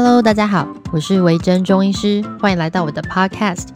Hello，大家好，我是维珍中医师，欢迎来到我的 Podcast。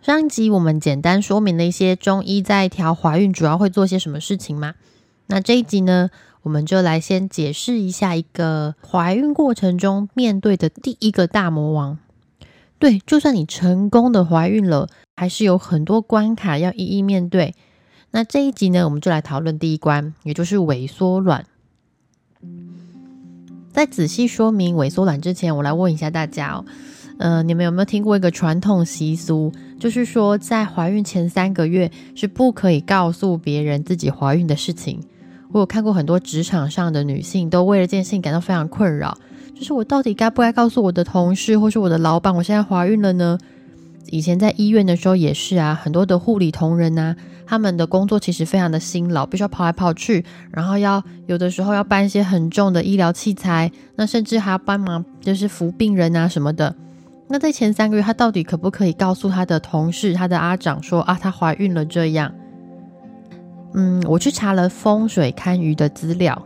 上一集我们简单说明了一些中医在调怀孕主要会做些什么事情嘛？那这一集呢，我们就来先解释一下一个怀孕过程中面对的第一个大魔王。对，就算你成功的怀孕了，还是有很多关卡要一一面对。那这一集呢，我们就来讨论第一关，也就是萎缩卵。在仔细说明萎缩卵之前，我来问一下大家哦，呃，你们有没有听过一个传统习俗，就是说在怀孕前三个月是不可以告诉别人自己怀孕的事情？我有看过很多职场上的女性都为了这件事情感到非常困扰，就是我到底该不该告诉我的同事或是我的老板，我现在怀孕了呢？以前在医院的时候也是啊，很多的护理同仁呐，他们的工作其实非常的辛劳，必须要跑来跑去，然后要有的时候要搬一些很重的医疗器材，那甚至还要帮忙就是扶病人啊什么的。那在前三个月，他到底可不可以告诉他的同事、他的阿长说啊，她怀孕了这样？嗯，我去查了风水堪舆的资料，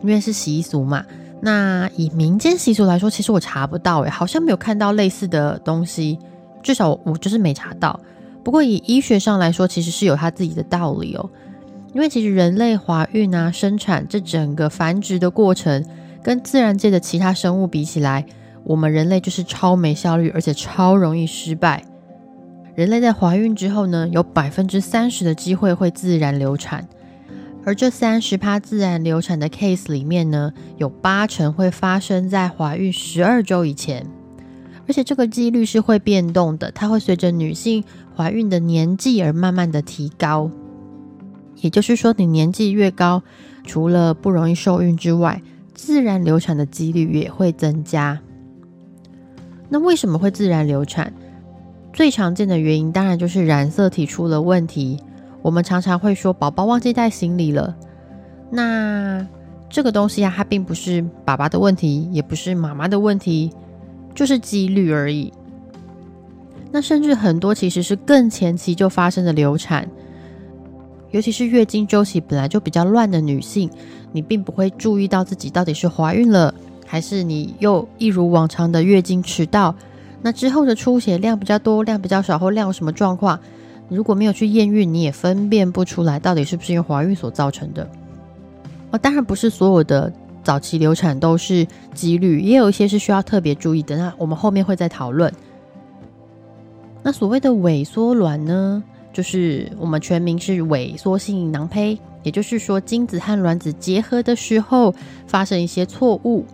因为是习俗嘛。那以民间习俗来说，其实我查不到诶，好像没有看到类似的东西。至少我就是没查到，不过以医学上来说，其实是有它自己的道理哦。因为其实人类怀孕啊、生产这整个繁殖的过程，跟自然界的其他生物比起来，我们人类就是超没效率，而且超容易失败。人类在怀孕之后呢，有百分之三十的机会会自然流产，而这三十趴自然流产的 case 里面呢，有八成会发生在怀孕十二周以前。而且这个几率是会变动的，它会随着女性怀孕的年纪而慢慢的提高。也就是说，你年纪越高，除了不容易受孕之外，自然流产的几率也会增加。那为什么会自然流产？最常见的原因当然就是染色体出了问题。我们常常会说宝宝忘记带行李了。那这个东西啊，它并不是爸爸的问题，也不是妈妈的问题。就是几率而已。那甚至很多其实是更前期就发生的流产，尤其是月经周期本来就比较乱的女性，你并不会注意到自己到底是怀孕了，还是你又一如往常的月经迟到。那之后的出血量比较多，量比较少，或量什么状况，如果没有去验孕，你也分辨不出来到底是不是因为怀孕所造成的。哦，当然不是所有的。早期流产都是几率，也有一些是需要特别注意的。那我们后面会再讨论。那所谓的萎缩卵呢，就是我们全名是萎缩性囊胚，也就是说精子和卵子结合的时候发生一些错误。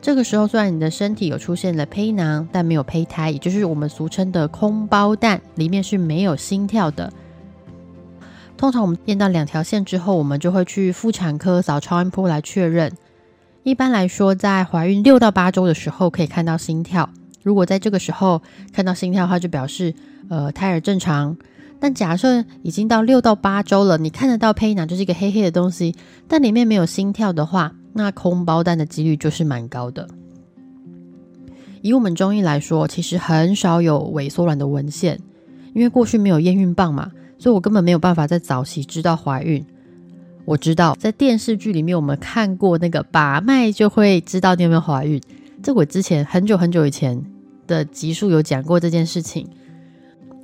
这个时候虽然你的身体有出现了胚囊，但没有胚胎，也就是我们俗称的空包蛋，里面是没有心跳的。通常我们验到两条线之后，我们就会去妇产科扫超音波来确认。一般来说，在怀孕六到八周的时候可以看到心跳。如果在这个时候看到心跳的话，就表示呃胎儿正常。但假设已经到六到八周了，你看得到胚囊就是一个黑黑的东西，但里面没有心跳的话，那空包蛋的几率就是蛮高的。以我们中医来说，其实很少有萎缩卵的文献，因为过去没有验孕棒嘛。所以我根本没有办法在早期知道怀孕。我知道在电视剧里面我们看过那个把脉就会知道你有没有怀孕。这我之前很久很久以前的集数有讲过这件事情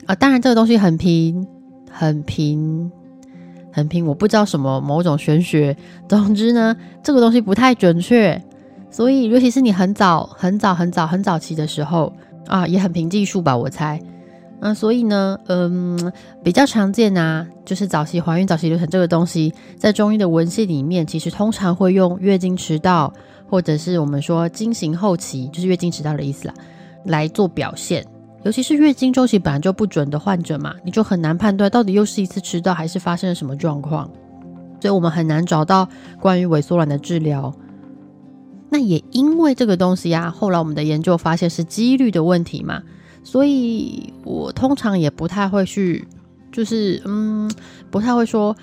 啊。当然这个东西很平很平很平，我不知道什么某种玄学。总之呢，这个东西不太准确。所以尤其是你很早很早很早很早期的时候啊，也很凭技术吧，我猜。那所以呢，嗯，比较常见啊，就是早期怀孕、早期流产这个东西，在中医的文献里面，其实通常会用月经迟到，或者是我们说经行后期，就是月经迟到的意思啦，来做表现。尤其是月经周期本来就不准的患者嘛，你就很难判断到底又是一次迟到，还是发生了什么状况，所以我们很难找到关于萎缩卵的治疗。那也因为这个东西啊，后来我们的研究发现是几率的问题嘛。所以我通常也不太会去，就是嗯，不太会说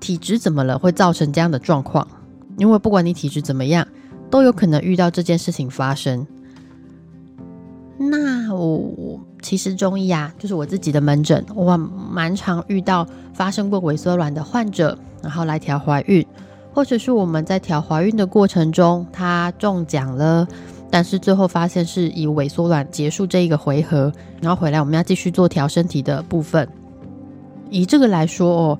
体质怎么了会造成这样的状况，因为不管你体质怎么样，都有可能遇到这件事情发生。那我其实中医啊，就是我自己的门诊，我蛮常遇到发生过萎缩卵的患者，然后来调怀孕，或者是我们在调怀孕的过程中，他中奖了，但是最后发现是以萎缩卵结束这一个回合，然后回来我们要继续做调身体的部分。以这个来说哦，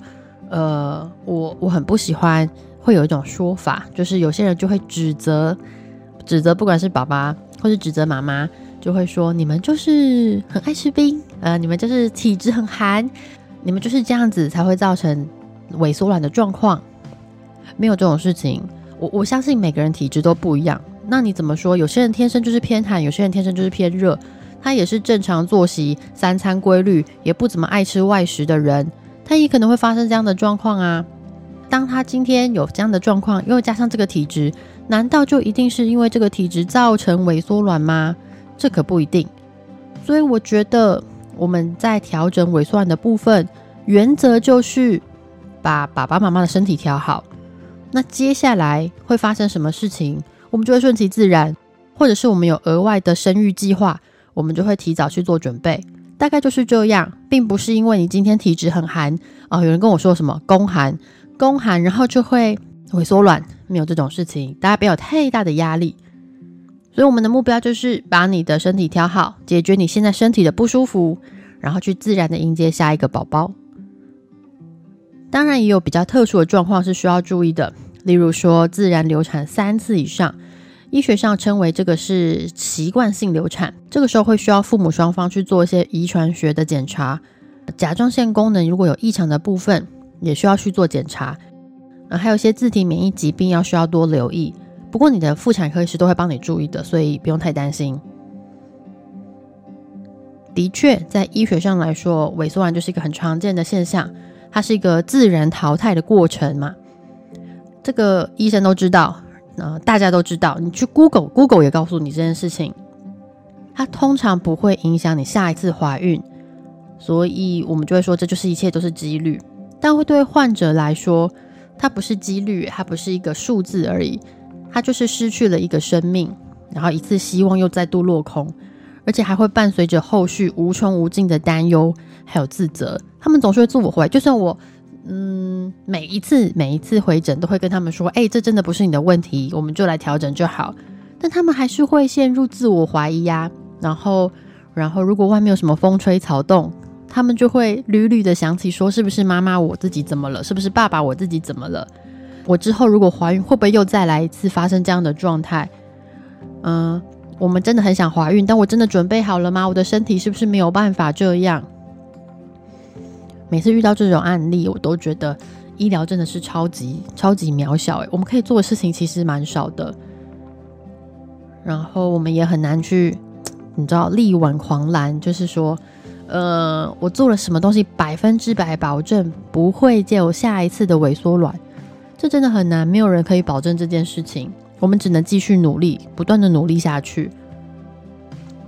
呃，我我很不喜欢会有一种说法，就是有些人就会指责指责，不管是爸爸或是指责妈妈，就会说你们就是很爱吃冰，呃，你们就是体质很寒，你们就是这样子才会造成萎缩卵的状况。没有这种事情，我我相信每个人体质都不一样。那你怎么说？有些人天生就是偏寒，有些人天生就是偏热，他也是正常作息、三餐规律，也不怎么爱吃外食的人，他也可能会发生这样的状况啊。当他今天有这样的状况，又加上这个体质，难道就一定是因为这个体质造成萎缩卵吗？这可不一定。所以我觉得我们在调整萎缩卵的部分，原则就是把爸爸妈妈的身体调好。那接下来会发生什么事情，我们就会顺其自然，或者是我们有额外的生育计划，我们就会提早去做准备。大概就是这样，并不是因为你今天体质很寒哦。有人跟我说什么宫寒，宫寒，然后就会萎缩卵，没有这种事情，大家不要有太大的压力。所以我们的目标就是把你的身体调好，解决你现在身体的不舒服，然后去自然的迎接下一个宝宝。当然也有比较特殊的状况是需要注意的，例如说自然流产三次以上，医学上称为这个是习惯性流产，这个时候会需要父母双方去做一些遗传学的检查，甲状腺功能如果有异常的部分，也需要去做检查，啊，还有一些自体免疫疾病要需要多留意。不过你的妇产科医师都会帮你注意的，所以不用太担心。的确，在医学上来说，萎缩卵就是一个很常见的现象。它是一个自然淘汰的过程嘛？这个医生都知道，呃，大家都知道。你去 Google，Google 也告诉你这件事情。它通常不会影响你下一次怀孕，所以我们就会说，这就是一切都是几率。但会对患者来说，它不是几率，它不是一个数字而已，它就是失去了一个生命，然后一次希望又再度落空，而且还会伴随着后续无穷无尽的担忧。还有自责，他们总是会自我怀疑。就算我，嗯，每一次每一次回诊都会跟他们说：“哎，这真的不是你的问题，我们就来调整就好。”但他们还是会陷入自我怀疑呀。然后，然后如果外面有什么风吹草动，他们就会屡屡的想起说：“是不是妈妈我自己怎么了？是不是爸爸我自己怎么了？我之后如果怀孕，会不会又再来一次发生这样的状态？”嗯，我们真的很想怀孕，但我真的准备好了吗？我的身体是不是没有办法这样？每次遇到这种案例，我都觉得医疗真的是超级超级渺小诶，我们可以做的事情其实蛮少的，然后我们也很难去，你知道力挽狂澜，就是说，呃，我做了什么东西百分之百保证不会有下一次的萎缩卵，这真的很难，没有人可以保证这件事情，我们只能继续努力，不断的努力下去。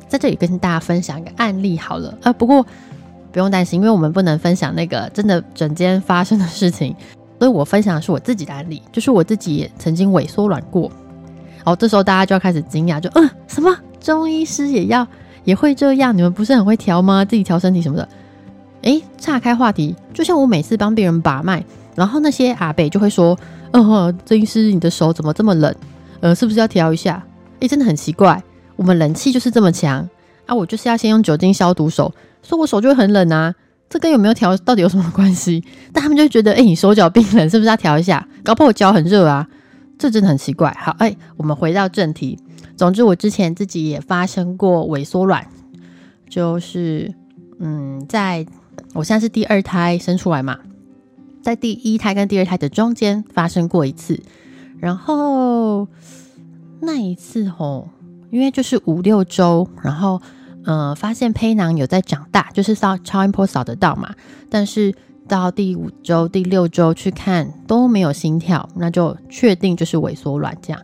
在这里跟大家分享一个案例好了，啊，不过。不用担心，因为我们不能分享那个真的整间发生的事情，所以我分享的是我自己的案例，就是我自己也曾经萎缩软过。哦，这时候大家就要开始惊讶，就嗯，什么中医师也要也会这样？你们不是很会调吗？自己调身体什么的？诶，岔开话题，就像我每次帮别人把脉，然后那些阿北就会说，嗯哼，中医师你的手怎么这么冷？呃，是不是要调一下？诶，真的很奇怪，我们冷气就是这么强啊，我就是要先用酒精消毒手。说我手就会很冷啊，这跟有没有调到底有什么关系？但他们就觉得，哎，你手脚冰冷，是不是要调一下？搞不好我脚很热啊，这真的很奇怪。好，哎，我们回到正题。总之，我之前自己也发生过萎缩卵，就是，嗯，在我现在是第二胎生出来嘛，在第一胎跟第二胎的中间发生过一次，然后那一次吼，因为就是五六周，然后。嗯，发现胚囊有在长大，就是扫超音波扫得到嘛。但是到第五周、第六周去看都没有心跳，那就确定就是萎缩卵这样。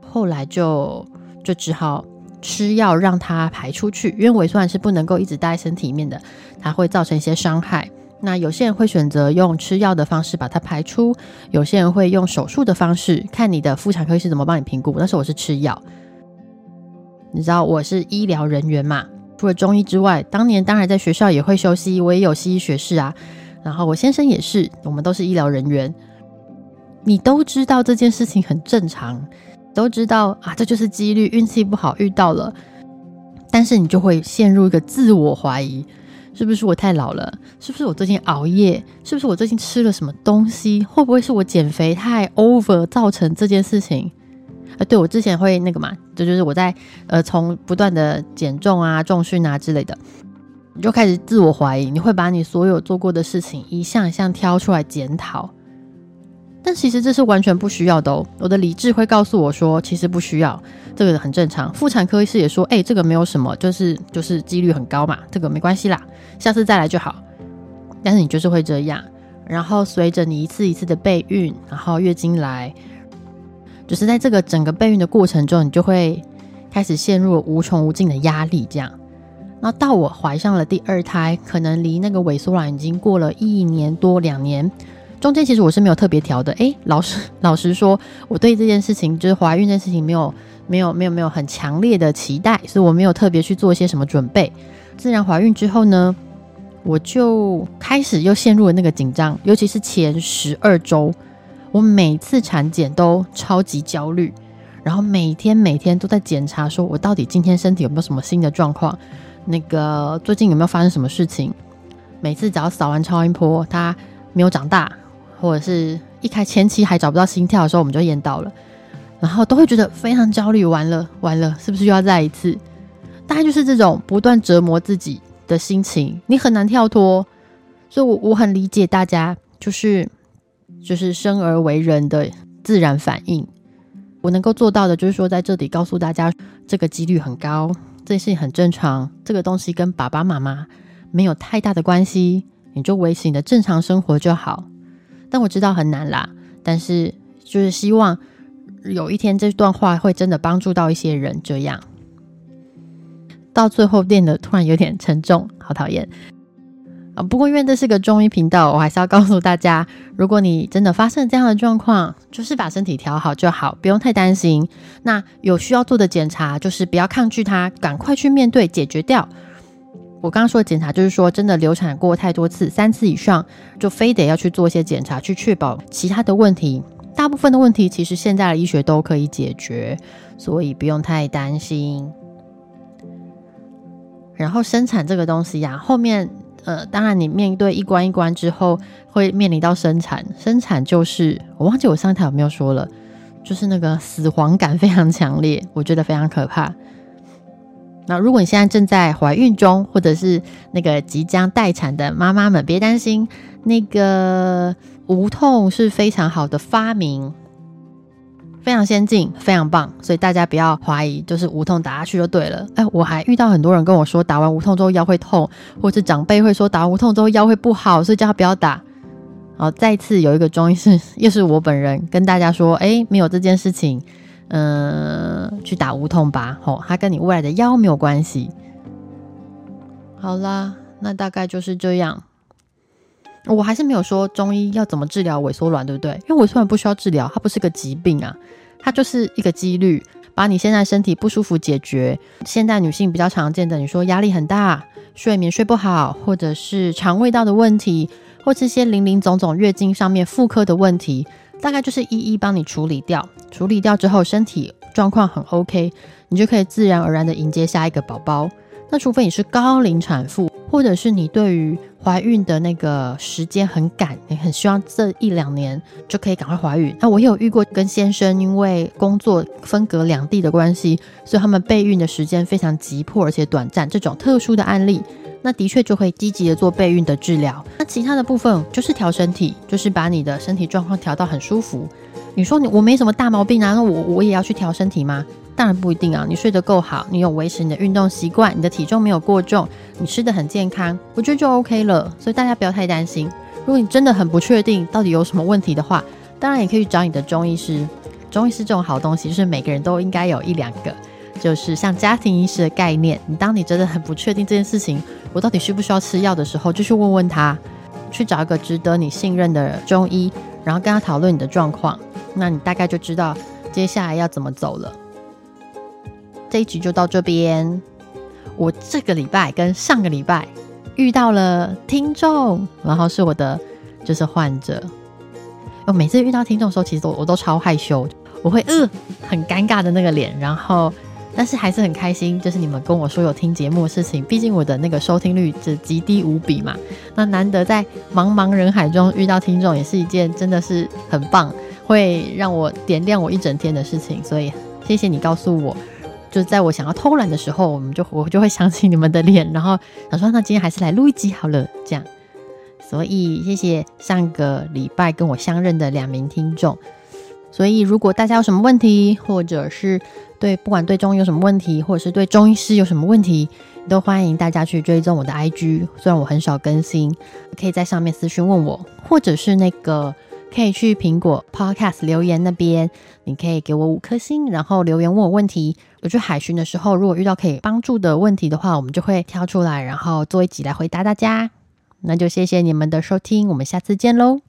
后来就就只好吃药让它排出去，因为萎缩卵是不能够一直待在身体里面的，它会造成一些伤害。那有些人会选择用吃药的方式把它排出，有些人会用手术的方式，看你的妇产科医师怎么帮你评估。那时候我是吃药。你知道我是医疗人员嘛？除了中医之外，当年当然在学校也会修西医，我也有西医学士啊。然后我先生也是，我们都是医疗人员。你都知道这件事情很正常，都知道啊，这就是几率，运气不好遇到了，但是你就会陷入一个自我怀疑。是不是我太老了？是不是我最近熬夜？是不是我最近吃了什么东西？会不会是我减肥太 over 造成这件事情？啊，对我之前会那个嘛，这就是我在呃从不断的减重啊、重训啊之类的，你就开始自我怀疑，你会把你所有做过的事情一项一项挑出来检讨。但其实这是完全不需要的哦。我的理智会告诉我说，其实不需要，这个很正常。妇产科医师也说，哎，这个没有什么，就是就是几率很高嘛，这个没关系啦，下次再来就好。但是你就是会这样，然后随着你一次一次的备孕，然后月经来，就是在这个整个备孕的过程中，你就会开始陷入无穷无尽的压力。这样，那到我怀上了第二胎，可能离那个萎缩卵已经过了一年多两年。中间其实我是没有特别调的，诶，老实 老实说，我对这件事情就是怀孕这件事情没有没有没有没有很强烈的期待，所以我没有特别去做一些什么准备。自然怀孕之后呢，我就开始又陷入了那个紧张，尤其是前十二周，我每次产检都超级焦虑，然后每天每天都在检查，说我到底今天身体有没有什么新的状况，那个最近有没有发生什么事情？每次只要扫完超音波，它没有长大。或者是一开前期还找不到心跳的时候，我们就验到了，然后都会觉得非常焦虑。完了完了，是不是又要再一次？大概就是这种不断折磨自己的心情，你很难跳脱。所以，我我很理解大家，就是就是生而为人的自然反应。我能够做到的，就是说在这里告诉大家，这个几率很高，这件事情很正常。这个东西跟爸爸妈妈没有太大的关系，你就维持你的正常生活就好。但我知道很难啦，但是就是希望有一天这段话会真的帮助到一些人。这样到最后变得突然有点沉重，好讨厌啊！不过因为这是个中医频道，我还是要告诉大家：如果你真的发生这样的状况，就是把身体调好就好，不用太担心。那有需要做的检查，就是不要抗拒它，赶快去面对解决掉。我刚刚说的检查，就是说真的流产过太多次，三次以上，就非得要去做一些检查，去确保其他的问题。大部分的问题其实现在的医学都可以解决，所以不用太担心。然后生产这个东西呀，后面呃，当然你面对一关一关之后，会面临到生产。生产就是我忘记我上一台有没有说了，就是那个死亡感非常强烈，我觉得非常可怕。那如果你现在正在怀孕中，或者是那个即将待产的妈妈们，别担心，那个无痛是非常好的发明，非常先进，非常棒，所以大家不要怀疑，就是无痛打下去就对了。哎，我还遇到很多人跟我说，打完无痛之后腰会痛，或者长辈会说打完无痛之后腰会不好，所以叫他不要打。好，再次有一个中医师，又是我本人跟大家说，哎，没有这件事情。嗯，去打无痛吧，吼，它跟你未来的腰没有关系。好啦，那大概就是这样。我还是没有说中医要怎么治疗萎缩卵，对不对？因为萎缩卵不需要治疗，它不是个疾病啊，它就是一个几率，把你现在身体不舒服解决。现代女性比较常见的，你说压力很大、睡眠睡不好，或者是肠胃道的问题，或这些零零总总月经上面妇科的问题。大概就是一一帮你处理掉，处理掉之后身体状况很 OK，你就可以自然而然的迎接下一个宝宝。那除非你是高龄产妇，或者是你对于怀孕的那个时间很赶，你很希望这一两年就可以赶快怀孕。那我也有遇过跟先生因为工作分隔两地的关系，所以他们备孕的时间非常急迫而且短暂，这种特殊的案例。那的确就会积极的做备孕的治疗。那其他的部分就是调身体，就是把你的身体状况调到很舒服。你说你我没什么大毛病啊，那我我也要去调身体吗？当然不一定啊。你睡得够好，你有维持你的运动习惯，你的体重没有过重，你吃的很健康，我觉得就 OK 了。所以大家不要太担心。如果你真的很不确定到底有什么问题的话，当然也可以找你的中医师。中医师这种好东西，就是每个人都应该有一两个。就是像家庭医师的概念，你当你真的很不确定这件事情，我到底需不需要吃药的时候，就去问问他，去找一个值得你信任的中医，然后跟他讨论你的状况，那你大概就知道接下来要怎么走了。这一集就到这边。我这个礼拜跟上个礼拜遇到了听众，然后是我的就是患者。我每次遇到听众的时候，其实我我都超害羞，我会呃很尴尬的那个脸，然后但是还是很开心，就是你们跟我说有听节目的事情，毕竟我的那个收听率是极低无比嘛。那难得在茫茫人海中遇到听众，也是一件真的是很棒，会让我点亮我一整天的事情。所以谢谢你告诉我，就是在我想要偷懒的时候，我们就我就会想起你们的脸，然后想说那今天还是来录一集好了，这样。所以谢谢上个礼拜跟我相认的两名听众。所以如果大家有什么问题，或者是对不管对中医有什么问题，或者是对中医师有什么问题，都欢迎大家去追踪我的 IG。虽然我很少更新，可以在上面私讯问我，或者是那个可以去苹果 Podcast 留言那边，你可以给我五颗星，然后留言问我问题。我去海巡的时候，如果遇到可以帮助的问题的话，我们就会挑出来，然后做一集来回答大家。那就谢谢你们的收听，我们下次见喽。